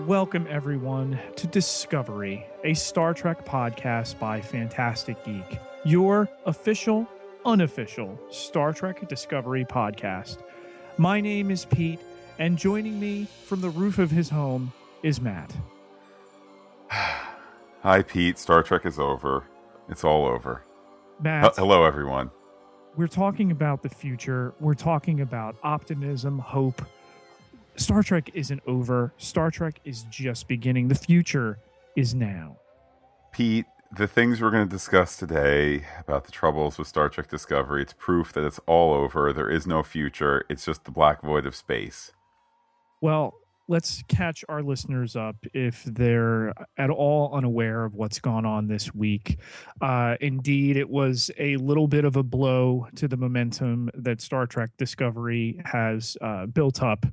Welcome, everyone, to Discovery, a Star Trek podcast by Phantastic Geek, your official, unofficial Star Trek Discovery podcast. My name is Pete, and joining me from the roof of his home is Matt. Hi, Pete. Star Trek is over. It's all over. Matt, H- hello, everyone. we're talking about the future. We're talking about optimism, hope. Star Trek isn't over. Star Trek is just beginning. The future is now. Pete, the things we're going to discuss today about the troubles with Star Trek Discovery, it's proof that it's all over. There is no future. It's just the black void of space. Well, let's catch our listeners up if they're at all unaware of what's gone on this week. Uh, indeed, it was a little bit of a blow to the momentum that Star Trek Discovery has uh, built up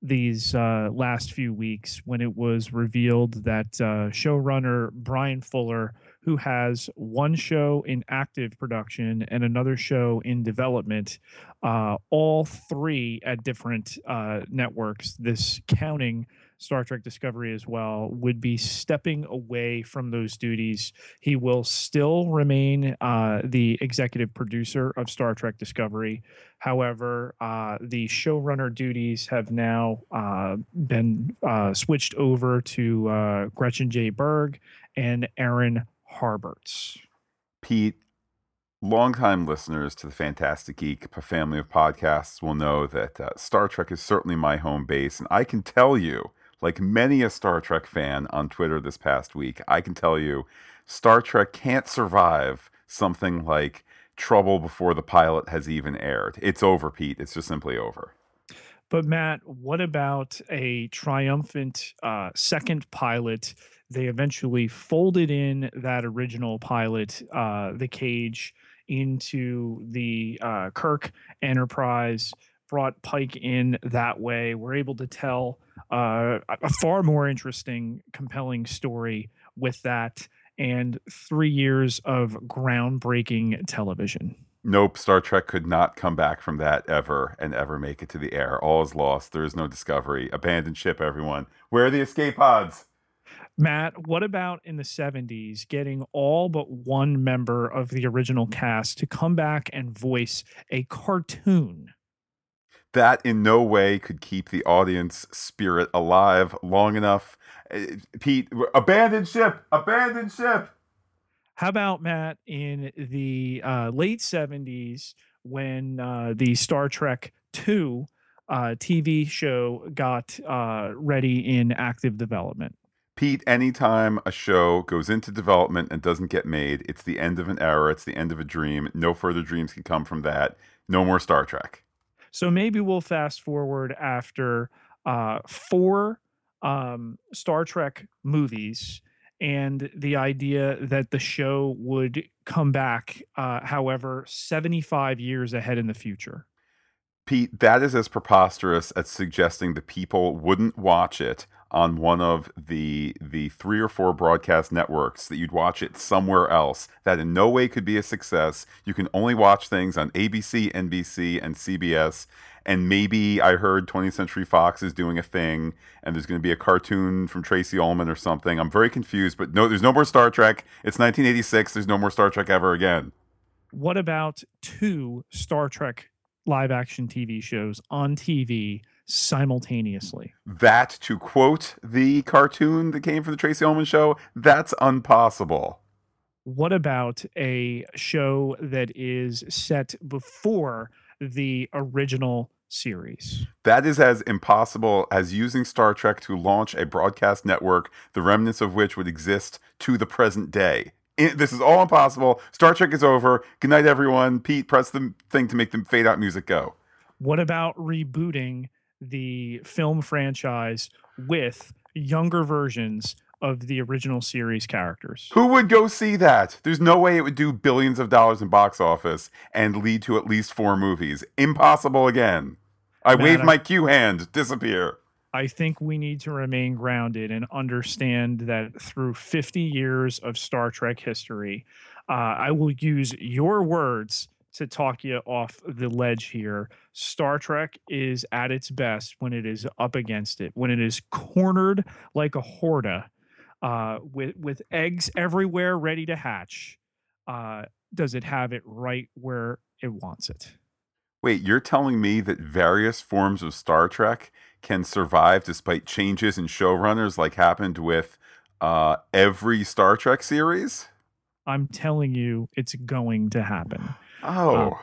these uh, last few weeks when it was revealed that uh, showrunner Bryan Fuller, who has one show in active production and another show in development, uh, all three at different uh, networks, this counting Star Trek Discovery as well, would be stepping away from those duties. He will still remain uh, the executive producer of Star Trek Discovery. However, uh, the showrunner duties have now uh, been uh, switched over to uh, Gretchen J. Berg and Aaron Harberts. Pete, longtime listeners to the Phantastic Geek family of podcasts will know that uh, Star Trek is certainly my home base. And I can tell you, like many a Star Trek fan on Twitter this past week, I can tell you Star Trek can't survive something like trouble before the pilot has even aired. It's over, Pete. It's just simply over. But Matt, what about a triumphant uh, second pilot? They eventually folded in that original pilot, uh, the cage, into the uh, Kirk Enterprise. Brought Pike in that way. We're able to tell uh, a far more interesting, compelling story with that, and three years of groundbreaking television. Nope, Star Trek could not come back from that ever and ever make it to the air. All is lost. There is no discovery. Abandoned ship, everyone. Where are the escape pods? Matt, what about in the 70s getting all but one member of the original cast to come back and voice a cartoon? That in no way could keep the audience spirit alive long enough. Uh, Pete, abandon ship, abandon ship. How about Matt in the uh, late 70s when uh, the Star Trek 2 uh, TV show got uh, ready in active development? Pete, anytime a show goes into development and doesn't get made, it's the end of an era, it's the end of a dream. No further dreams can come from that. No more Star Trek. So maybe we'll fast forward after uh, four um, Star Trek movies and the idea that the show would come back, uh, however, 75 years ahead in the future. Pete, that is as preposterous as suggesting the people wouldn't watch it on one of the the three or four broadcast networks that you'd watch it somewhere else that in no way could be a success. You can only watch things on abc nbc and cbs and maybe i heard 20th century fox is doing a thing and there's going to be a cartoon from Tracey Ullman or something. I'm very confused but no there's no more star trek. It's 1986 there's no more star trek ever again. What about two Star Trek live action TV shows on TV simultaneously? that to quote the cartoon that came from the Tracey Ullman show that's impossible What about a show that is set before the original series? That is as impossible as using Star Trek to launch a broadcast network, the remnants of which would exist to the present day. I- this is all impossible. Star Trek is over. Good night, everyone. Pete, press the thing to make the fade out music go. What about rebooting the film franchise with younger versions of the original series characters? Who would go see that? There's no way it would do billions of dollars in box office and lead to at least four movies. Impossible again. I Man, wave I- my cue hand. Disappear. I think we need to remain grounded and understand that through 50 years of Star Trek history, uh, I will use your words to talk you off the ledge here. Star Trek is at its best when it is up against it, when it is cornered like a Horta, uh, with with eggs everywhere ready to hatch. Uh, does it have it right where it wants it? Wait, you're telling me that various forms of Star Trek can survive despite changes in showrunners, like happened with uh, every Star Trek series? I'm telling you, it's going to happen. Oh, uh,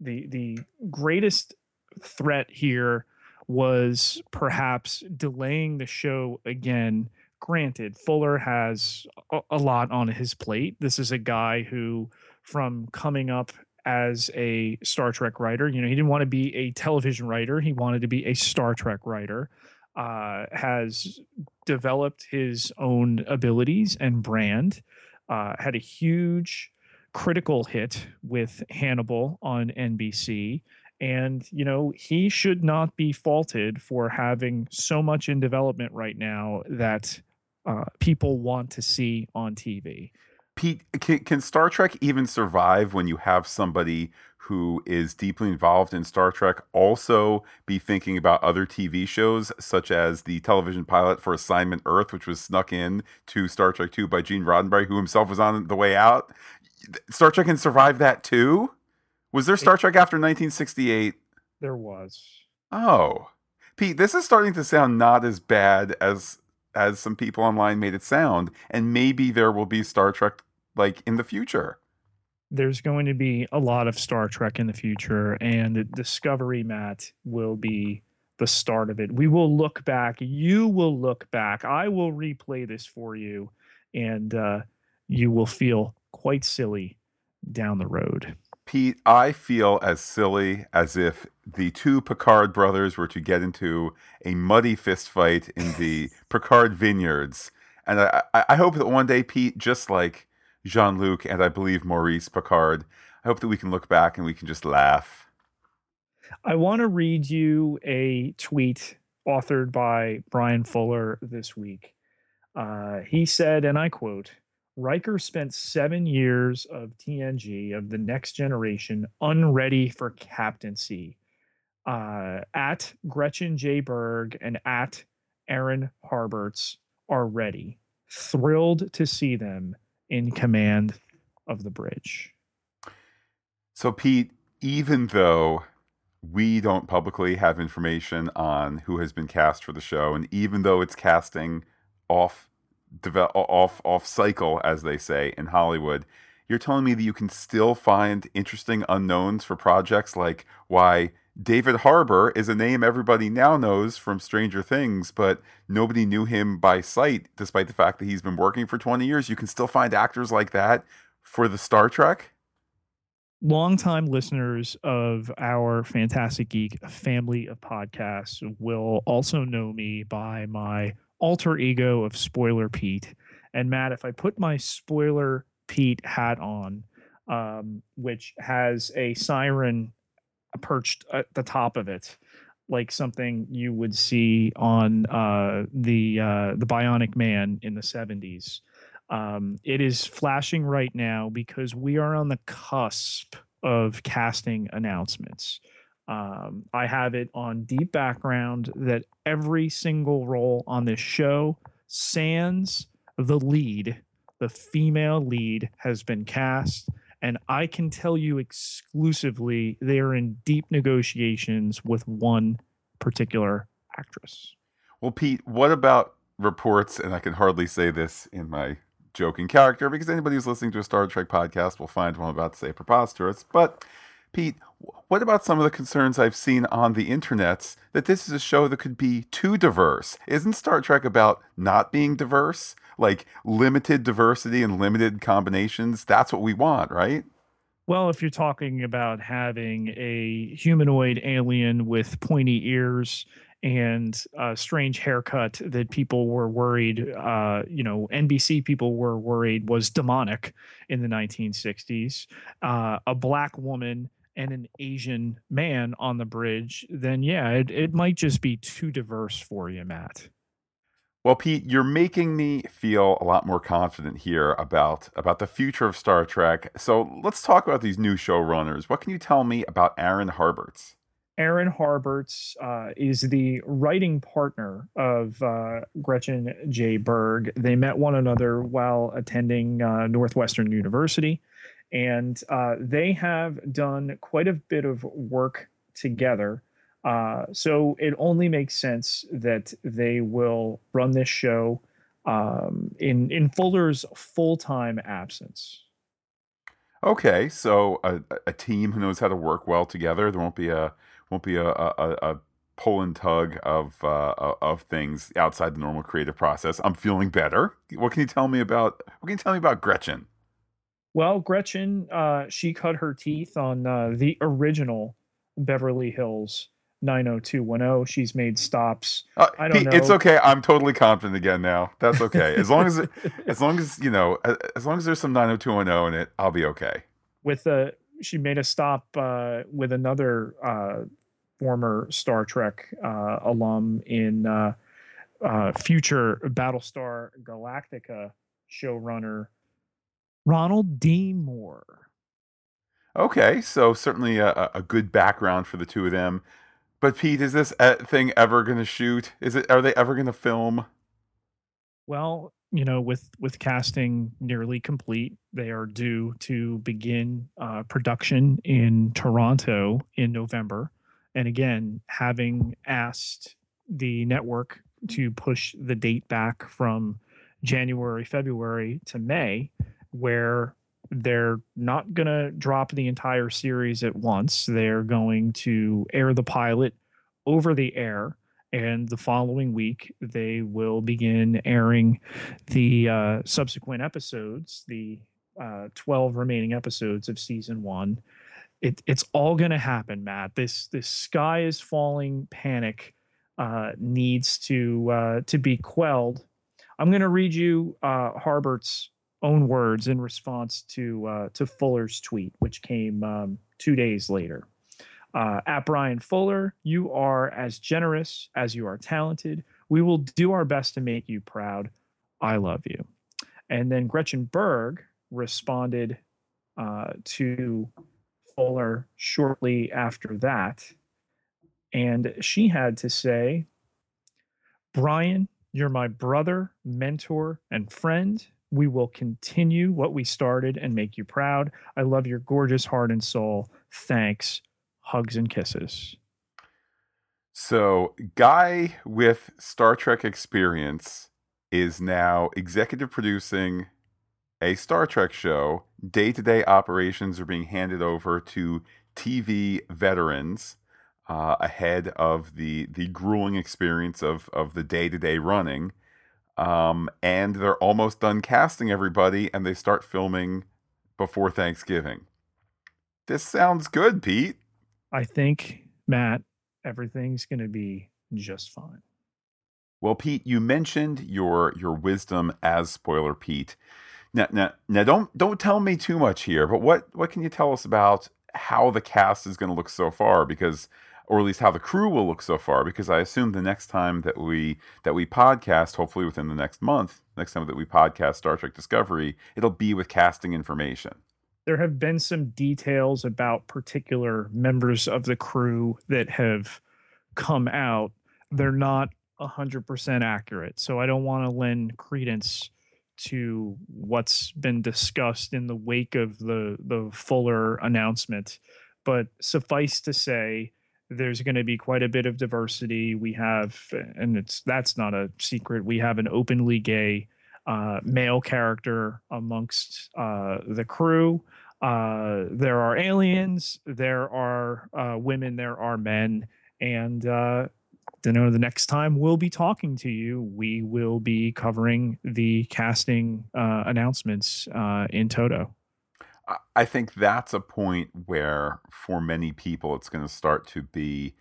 the the greatest threat here was perhaps delaying the show again. Granted, Fuller has a, a lot on his plate. This is a guy who, from coming up as a Star Trek writer. You know, he didn't want to be a television writer, he wanted to be a Star Trek writer. Uh, has developed his own abilities and brand, uh, had a huge critical hit with Hannibal on NBC. And, you know, he should not be faulted for having so much in development right now that uh, people want to see on TV. Pete, can, can Star Trek even survive when you have somebody who is deeply involved in Star Trek also be thinking about other TV shows, such as the television pilot for Assignment Earth, which was snuck in to Star Trek 2 by Gene Roddenberry, who himself was on the way out? Star Trek can survive that too? Was there Star Trek after 1968? There was. Oh. Pete, this is starting to sound not as bad as as some people online made it sound, and maybe there will be Star Trek like in the future. There's going to be a lot of Star Trek in the future, and Discovery, Matt, will be the start of it. We will look back. You will look back. I will replay this for you, and uh, you will feel quite silly down the road. Pete, I feel as silly as if the two Picard brothers were to get into a muddy fist fight in the Picard vineyards. And I, I hope that one day, Pete, just like Jean Luc and I believe Maurice Picard, I hope that we can look back and we can just laugh. I want to read you a tweet authored by Bryan Fuller this week. Uh, he said, and I quote, Riker spent seven years of TNG of the next generation unready for captaincy. Uh, at Gretchen J. Berg and at Aaron Harberts are ready. Thrilled to see them in command of the bridge. So, Pete, even though we don't publicly have information on who has been cast for the show, and even though it's casting off develop off off cycle, as they say in Hollywood. You're telling me that you can still find interesting unknowns for projects like why David Harbour is a name everybody now knows from Stranger Things, but nobody knew him by sight, despite the fact that he's been working for 20 years. You can still find actors like that for the Star Trek? Longtime listeners of our Phantastic Geek family of podcasts will also know me by my alter ego of Spoiler Pete. And Matt, if I put my Spoiler Pete hat on, um, which has a siren perched at the top of it, like something you would see on uh, the uh, the Bionic Man in the seventies. Um, it is flashing right now because we are on the cusp of casting announcements. Um, I have it on deep background that every single role on this show, sans the lead, the female lead, has been cast. And I can tell you exclusively they are in deep negotiations with one particular actress. Well, Pete, what about reports? And I can hardly say this in my joking character because anybody who's listening to a Star Trek podcast will find what I'm about to say preposterous. But Pete, what about some of the concerns I've seen on the internets that this is a show that could be too diverse? Isn't Star Trek about not being diverse? Like limited diversity and limited combinations? That's what we want, right? Well, if you're talking about having a humanoid alien with pointy ears and a strange haircut that people were worried, uh, you know, NBC people were worried was demonic in the 1960s, uh, a black woman and an Asian man on the bridge, then yeah, it, it might just be too diverse for you, Matt. Well, Pete, you're making me feel a lot more confident here about about the future of Star Trek. So let's talk about these new showrunners. What can you tell me about Aaron Harberts? Aaron Harberts uh, is the writing partner of uh, Gretchen J. Berg. They met one another while attending uh, Northwestern University, and uh, they have done quite a bit of work together. Uh, so it only makes sense that they will run this show um, in in Fuller's full time absence. Okay, so a, a team who knows how to work well together. There won't be a won't be a, a, a pull and tug of uh, of things outside the normal creative process. I'm feeling better. What can you tell me about? What can you tell me about Gretchen? Well, Gretchen, uh, she cut her teeth on uh, the original Beverly Hills 90210. She's made stops. Uh, I don't Pete, know. It's okay. I'm totally confident again now. That's okay. As long as as long as you know, as long as there's some 90210 in it, I'll be okay. With a she made a stop uh, with another uh, former Star Trek uh, alum in uh, uh, future Battlestar Galactica showrunner Ronald D. Moore. Okay, so certainly a, a, good background for the two of them. But Pete, is this thing ever going to shoot? Is it? Are they ever going to film? Well, you know, with with casting nearly complete, they are due to begin uh, production in Toronto in November. And again, having asked the network to push the date back from January, February to May, where they're not going to drop the entire series at once. They're going to air the pilot over the air and the following week they will begin airing the uh, subsequent episodes, the uh, 12 remaining episodes of season one. It, it's all going to happen, Matt. This this sky is falling panic uh, needs to uh, to be quelled. I'm going to read you uh, Harberts' own words in response to uh, to Fuller's tweet, which came um, two days later. Uh, at Bryan Fuller, you are as generous as you are talented. We will do our best to make you proud. I love you. And then Gretchen Berg responded uh, to Fuller shortly after that. And she had to say, Bryan, you're my brother, mentor, and friend. We will continue what we started and make you proud. I love your gorgeous heart and soul. Thanks hugs and kisses. So, guy with Star Trek experience is now executive producing a Star Trek show. Day to day operations are being handed over to TV veterans uh, ahead of the the grueling experience of of the day to day running. Um, and they're almost done casting everybody, and they start filming before Thanksgiving. This sounds good, Pete. I think, Matt, everything's going to be just fine. Well, Pete, you mentioned your your wisdom as spoiler Pete. Now, now, now, don't don't tell me too much here. But what what can you tell us about how the cast is going to look so far? Because, or at least how the crew will look so far. Because I assume the next time that we that we podcast, hopefully within the next month, next time that we podcast Star Trek Discovery, it'll be with casting information there have been some details about particular members of the crew that have come out. They're not 100% accurate. So I don't want to lend credence to what's been discussed in the wake of the the Fuller announcement. But suffice to say, there's going to be quite a bit of diversity. We have, and it's that's not a secret. We have an openly gay uh, male character amongst uh, the crew. Uh, there are aliens, there are uh, women, there are men, and uh, you know the next time we'll be talking to you, we will be covering the casting uh, announcements in toto. I think that's a point where, for many people, it's going to start to be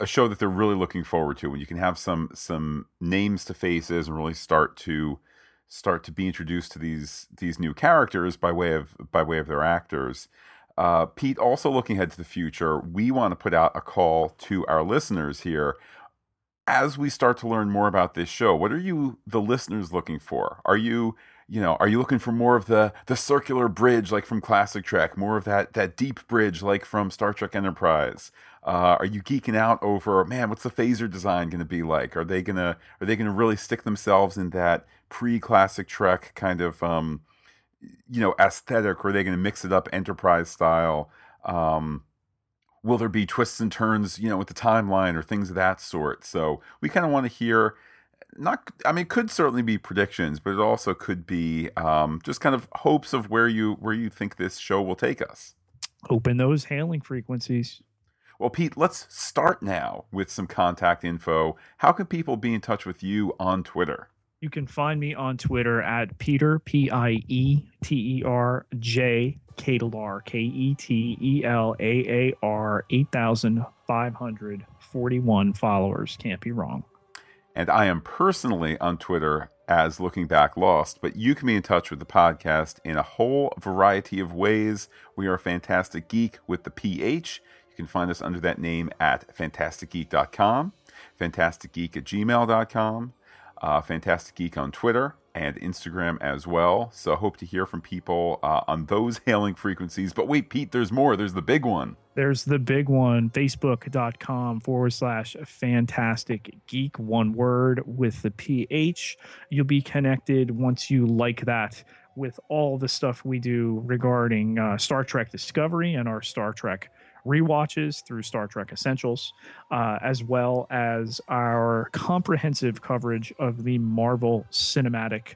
a show that they're really looking forward to when you can have some some names to faces and really start to start to be introduced to these these new characters by way of by way of their actors. Uh, Pete, also looking ahead to the future, we want to put out a call to our listeners here. as we start to learn more about this show, what are you, the listeners, looking for? Are you, you know, are you looking for more of the the circular bridge like from classic Trek, more of that that deep bridge like from Star Trek Enterprise? Uh, are you geeking out over man? What's the phaser design going to be like? Are they gonna are they gonna really stick themselves in that pre classic Trek kind of um, you know aesthetic? Or are they going to mix it up Enterprise style? Um, will there be twists and turns, you know, with the timeline or things of that sort? So we kind of want to hear not i mean it could certainly be predictions but it also could be um, just kind of hopes of where you where you think this show will take us open those hailing frequencies well pete let's start now with some contact info how can people be in touch with you on twitter you can find me on twitter at Pieter p-i-e-t-e-r j Ketelaar, K-E-T-E-L-A-A-R, 8,541 followers. Can't be wrong. And I am personally on Twitter as Looking Back Lost, but you can be in touch with the podcast in a whole variety of ways. We are Phantastic Geek with the PH. You can find us under that name at phantasticgeek.com, phantasticgeek at gmail.com, uh, Phantastic Geek on Twitter, and Instagram as well. So hope to hear from people uh, on those hailing frequencies. But wait, Pete, there's more. There's the big one. There's the big one, facebook.com forward slash phantastic geek, one word with the PH. You'll be connected once you like that with all the stuff we do regarding uh, Star Trek Discovery and our Star Trek rewatches through Star Trek Essentials, uh, as well as our comprehensive coverage of the Marvel Cinematic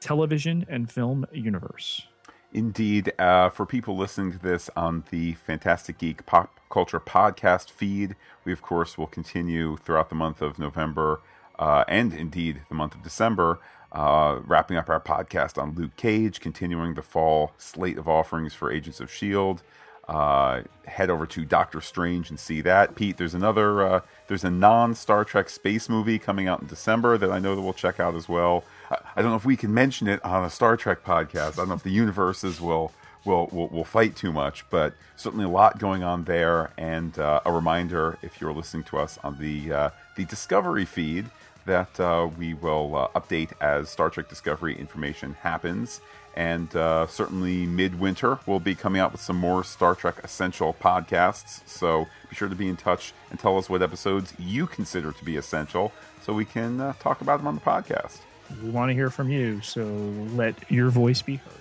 Television and Film Universe. Indeed, uh, for people listening to this on the Phantastic Geek Pop Culture Podcast feed, we of course will continue throughout the month of November uh, and indeed the month of December, uh, wrapping up our podcast on Luke Cage, continuing the fall slate of offerings for Agents of S.H.I.E.L.D., uh, head over to Doctor Strange and see that. Pete, there's another, uh, there's a non Star Trek space movie coming out in December that I know that we'll check out as well. I, I, don't know if we can mention it on a Star Trek podcast. I don't know if the universes will will will, will fight too much, but certainly a lot going on there. And uh, a reminder, if you're listening to us on the uh, the Discovery feed, that uh, we will uh, update as Star Trek Discovery information happens. And uh, certainly midwinter, we'll be coming out with some more Star Trek Essential podcasts. So be sure to be in touch and tell us what episodes you consider to be essential so we can uh, talk about them on the podcast. We want to hear from you, so let your voice be heard.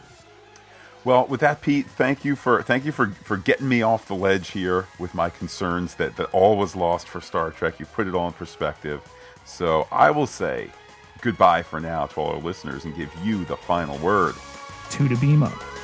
Well, with that, Pete, thank you for thank you for, for getting me off the ledge here with my concerns that, that all was lost for Star Trek. You put it all in perspective. So I will say goodbye for now to all our listeners and give you the final word to the beam up.